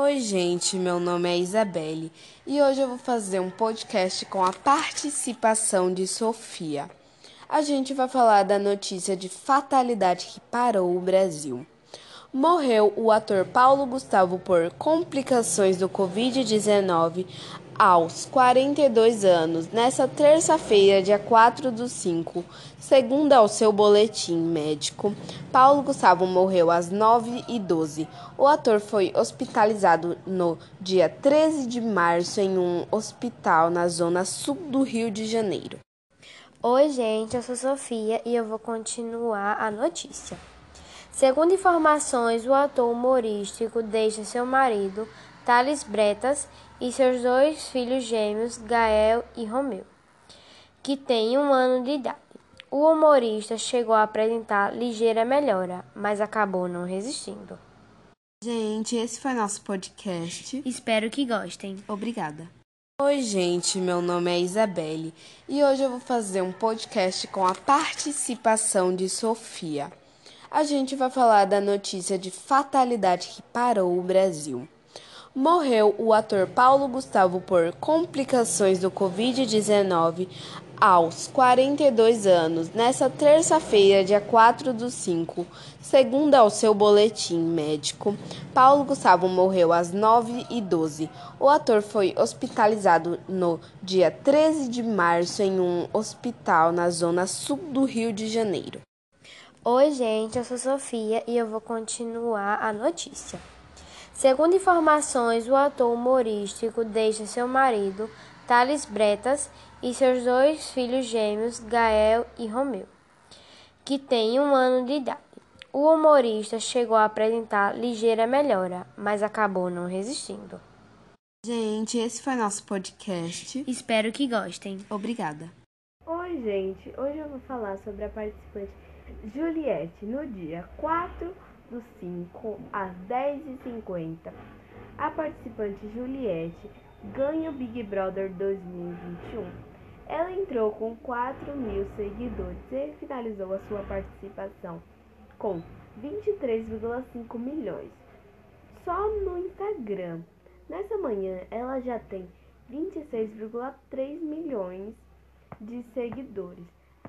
Oi, gente, meu nome é Isabelle e hoje eu vou fazer um podcast com a participação de Sofia. A gente vai falar da notícia de fatalidade que parou o Brasil. Morreu o ator Paulo Gustavo por complicações do Covid-19 aos 42 anos, nesta terça-feira, dia 4 do 5. Segundo ao seu boletim médico, Paulo Gustavo morreu às 9 e 12. O ator foi hospitalizado no dia 13 de março em um hospital na zona sul do Rio de Janeiro. Oi, gente, eu sou Sofia e eu vou continuar a notícia. Segundo informações, o ator humorístico deixa seu marido, Thales Bretas, e seus dois filhos gêmeos, Gael e Romeu, que têm um ano de idade. O humorista chegou a apresentar ligeira melhora, mas acabou não resistindo. Gente, esse foi nosso podcast. Espero que gostem. Obrigada. Oi, gente, meu nome é Isabelle e hoje eu vou fazer um podcast com a participação de Sofia. A gente vai falar da notícia de fatalidade que parou o Brasil morreu o ator Paulo Gustavo por complicações do Covid-19 aos 42 anos, nesta terça-feira, dia 4 do 5. Segundo ao seu boletim médico, Paulo Gustavo morreu às 9 e 12. O ator foi hospitalizado no dia 13 de março em um hospital na zona sul do Rio de Janeiro. Oi, gente, eu sou Sofia e eu vou continuar a notícia. Segundo informações, o ator humorístico deixa seu marido, Thales Bretas, e seus dois filhos gêmeos, Gael e Romeu, que têm um ano de idade. O humorista chegou a apresentar ligeira melhora, mas acabou não resistindo. Gente, esse foi nosso podcast. Espero que gostem. Obrigada. Oi, gente. Hoje eu vou falar sobre a participante Juliette no dia 4 do 5 às 10h50. A participante Juliette ganha o Big Brother 2021. Ela entrou com 4 mil seguidores e finalizou a sua participação com 23,5 milhões. Só no Instagram. Nessa manhã ela já tem 26,3 milhões de seguidores.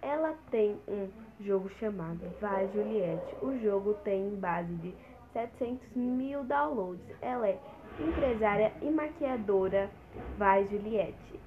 Ela tem um jogo chamado Vai Juliette. O jogo tem base de 700 mil downloads. Ela é empresária e maquiadora Vai Juliette.